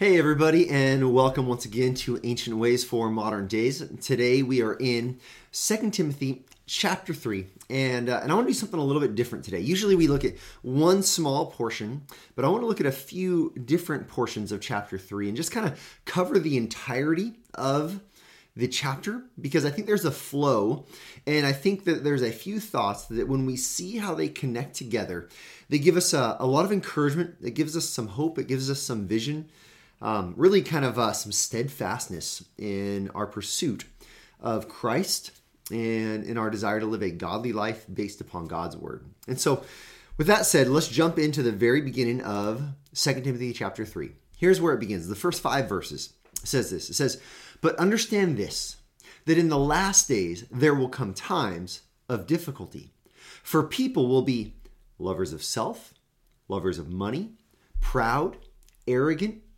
Hey, everybody, and welcome once again to Ancient Ways for Modern Days. Today we are in 2 Timothy chapter 3, and, uh, and I want to do something a little bit different today. Usually we look at one small portion, but I want to look at a few different portions of chapter 3 and just kind of cover the entirety of the chapter because I think there's a flow and I think that there's a few thoughts that when we see how they connect together, they give us a, a lot of encouragement, it gives us some hope, it gives us some vision um, really kind of uh, some steadfastness in our pursuit of Christ and in our desire to live a godly life based upon God's word. And so, with that said, let's jump into the very beginning of 2 Timothy chapter 3. Here's where it begins. The first five verses says this. It says, "But understand this, that in the last days there will come times of difficulty. For people will be lovers of self, lovers of money, proud, arrogant,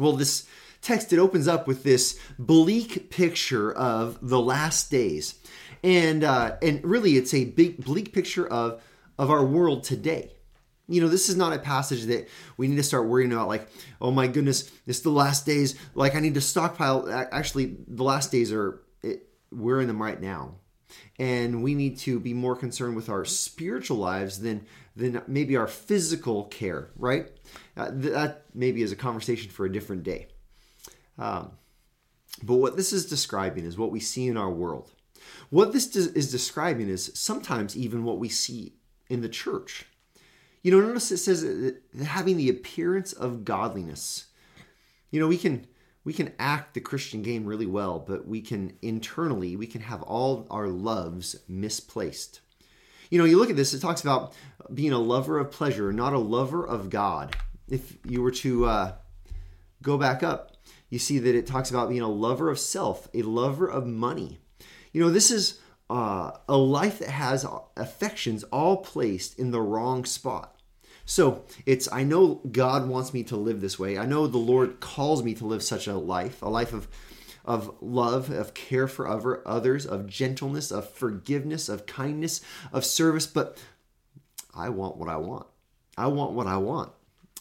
Well, this text, it opens up with this bleak picture of the last days. And, uh, and really, it's a big, bleak picture of, of our world today. You know, this is not a passage that we need to start worrying about, like, oh my goodness, it's the last days. Like, I need to stockpile. Actually, the last days are, it, we're in them right now and we need to be more concerned with our spiritual lives than than maybe our physical care right uh, that maybe is a conversation for a different day um, but what this is describing is what we see in our world. What this is describing is sometimes even what we see in the church. You know, notice it says having the appearance of godliness. You know, we can we can act the Christian game really well, but we can internally we can have all our loves misplaced. You know, you look at this; it talks about being a lover of pleasure, not a lover of God. If you were to uh, go back up, you see that it talks about being a lover of self, a lover of money. You know, this is uh, a life that has affections all placed in the wrong spot. So it's, I know God wants me to live this way. I know the Lord calls me to live such a life, a life of, of love, of care for other, others, of gentleness, of forgiveness, of kindness, of service. But I want what I want. I want what I want.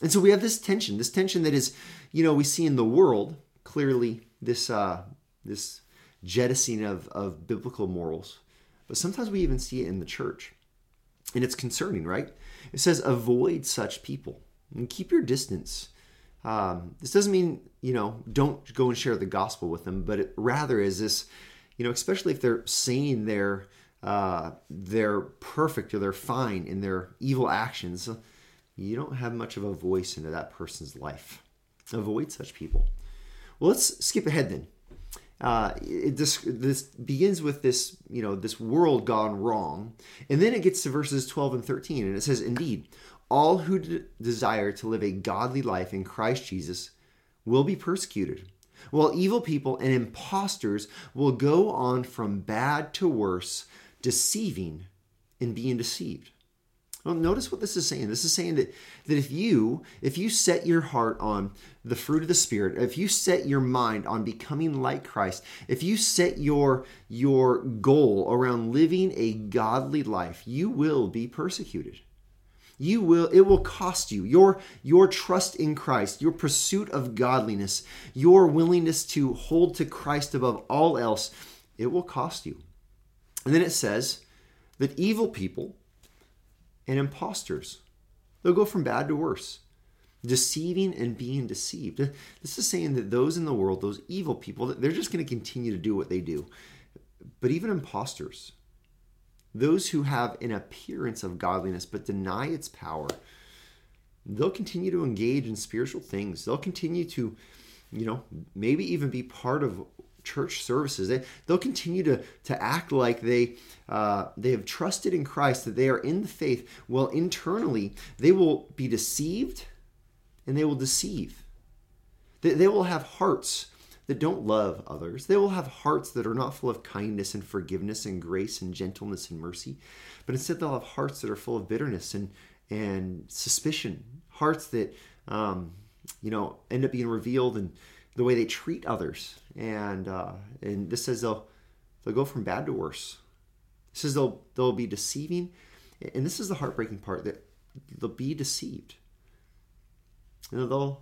And so we have this tension, this tension that is, you know, we see in the world clearly this uh, this jettisoning of, of biblical morals, but sometimes we even see it in the church. And it's concerning, right? It says, avoid such people and keep your distance. Um, this doesn't mean, you know, don't go and share the gospel with them, but it rather is this, you know, especially if they're saying they're, uh, they're perfect or they're fine in their evil actions you don't have much of a voice into that person's life. Avoid such people. Well, let's skip ahead then. Uh, it, this, this begins with this, you know, this world gone wrong, and then it gets to verses 12 and 13, and it says, "Indeed, all who d- desire to live a godly life in Christ Jesus will be persecuted, while evil people and impostors will go on from bad to worse, deceiving and being deceived." Well, notice what this is saying. This is saying that, that if you if you set your heart on the fruit of the spirit, if you set your mind on becoming like Christ, if you set your your goal around living a godly life, you will be persecuted. You will it will cost you your your trust in Christ, your pursuit of godliness, your willingness to hold to Christ above all else, it will cost you. And then it says that evil people and imposters. They'll go from bad to worse, deceiving and being deceived. This is saying that those in the world, those evil people, they're just going to continue to do what they do. But even imposters, those who have an appearance of godliness but deny its power, they'll continue to engage in spiritual things. They'll continue to, you know, maybe even be part of church services. They, they'll continue to, to act like they, uh, they have trusted in Christ, that they are in the faith. Well, internally, they will be deceived and they will deceive. They, they will have hearts that don't love others. They will have hearts that are not full of kindness and forgiveness and grace and gentleness and mercy, but instead they'll have hearts that are full of bitterness and and suspicion, hearts that um, you know end up being revealed in the way they treat others. And uh, and this says they'll they'll go from bad to worse. This says they'll they'll be deceiving, and this is the heartbreaking part that they'll be deceived. You know, they'll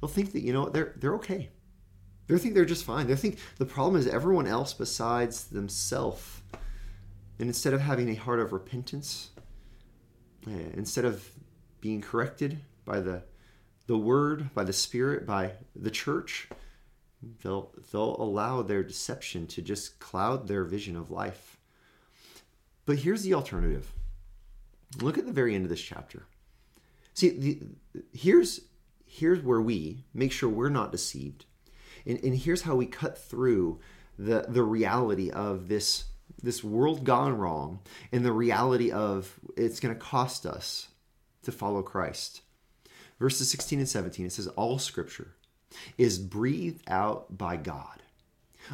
they'll think that you know they're they're okay. They think they're just fine. They think the problem is everyone else besides themselves. And instead of having a heart of repentance, eh, instead of being corrected by the the word, by the spirit, by the church, they'll they'll allow their deception to just cloud their vision of life. But here's the alternative. Look at the very end of this chapter. See, the, here's here's where we make sure we're not deceived and, and here's how we cut through the, the reality of this, this world gone wrong and the reality of it's going to cost us to follow Christ. Verses 16 and 17, it says, All scripture is breathed out by God.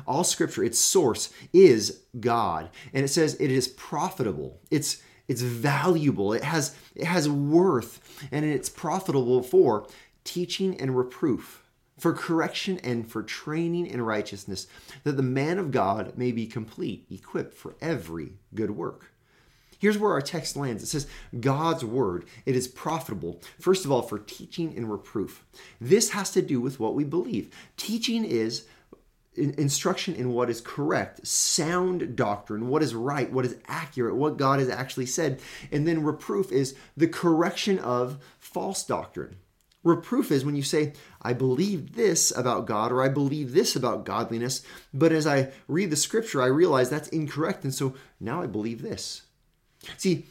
All scripture, its source is God. And it says it is profitable. It's it's valuable. It has it has worth and it's profitable for teaching and reproof for correction and for training in righteousness, that the man of God may be complete, equipped for every good work. Here's where our text lands. It says, God's word, it is profitable, first of all, for teaching and reproof. This has to do with what we believe. Teaching is instruction in what is correct, sound doctrine, what is right, what is accurate, what God has actually said. And then reproof is the correction of false doctrine. Reproof is when you say, I believe this about God or I believe this about godliness, but as I read the scripture, I realize that's incorrect. And so now I believe this. See,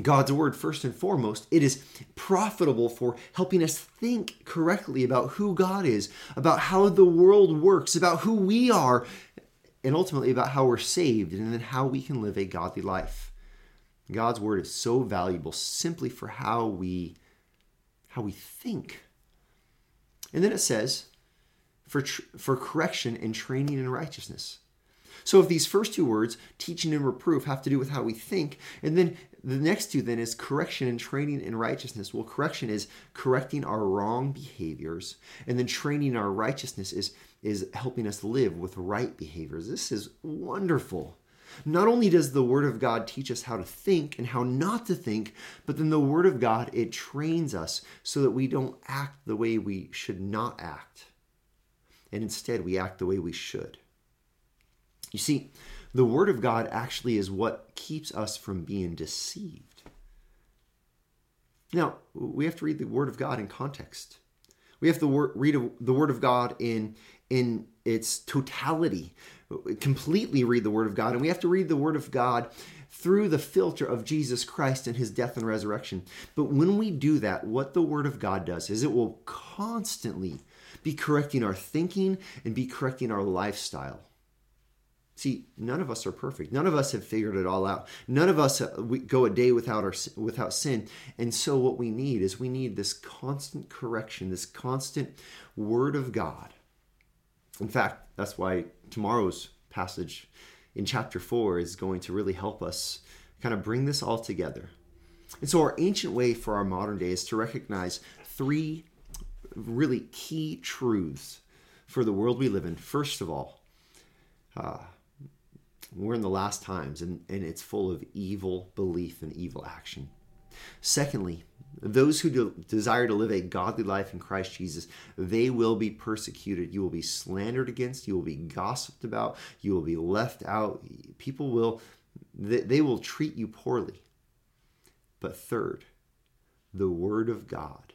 God's word, first and foremost, it is profitable for helping us think correctly about who God is, about how the world works, about who we are, and ultimately about how we're saved and then how we can live a godly life. God's word is so valuable simply for how we how we think. And then it says, for, tr- for correction and training in righteousness. So if these first two words, teaching and reproof, have to do with how we think, and then the next two then is correction and training in righteousness. Well, correction is correcting our wrong behaviors, and then training our righteousness is is helping us live with right behaviors. This is wonderful. Not only does the Word of God teach us how to think and how not to think, but then the Word of God, it trains us so that we don't act the way we should not act. And instead, we act the way we should. You see, the Word of God actually is what keeps us from being deceived. Now, we have to read the Word of God in context. We have to read the Word of God in, in its totality completely read the Word of God, and we have to read the Word of God through the filter of Jesus Christ and his death and resurrection. But when we do that, what the Word of God does is it will constantly be correcting our thinking and be correcting our lifestyle. See, none of us are perfect. None of us have figured it all out. None of us uh, go a day without our without sin. And so what we need is we need this constant correction, this constant word of God. In fact, that's why tomorrow's passage in chapter 4 is going to really help us kind of bring this all together. And so, our ancient way for our modern day is to recognize three really key truths for the world we live in. First of all, uh, we're in the last times and, and it's full of evil belief and evil action. Secondly, those who de- desire to live a godly life in Christ Jesus, they will be persecuted. You will be slandered against. You will be gossiped about. You will be left out. People will, they will treat you poorly. But third, the Word of God.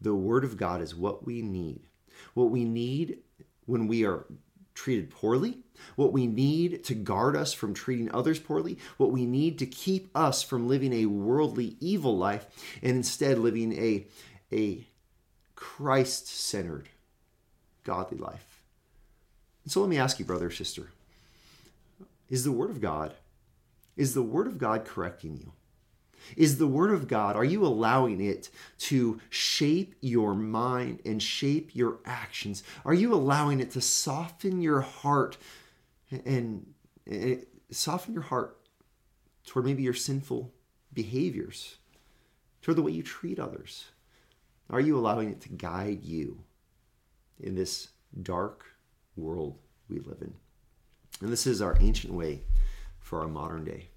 The Word of God is what we need. What we need when we are treated poorly, what we need to guard us from treating others poorly, what we need to keep us from living a worldly evil life and instead living a, a Christ centered godly life. And so let me ask you, brother or sister, is the Word of God, is the Word of God correcting you? Is the Word of God, are you allowing it to shape your mind and shape your actions? Are you allowing it to soften your heart and, and soften your heart toward maybe your sinful behaviors, toward the way you treat others? Are you allowing it to guide you in this dark world we live in? And this is our ancient way for our modern day.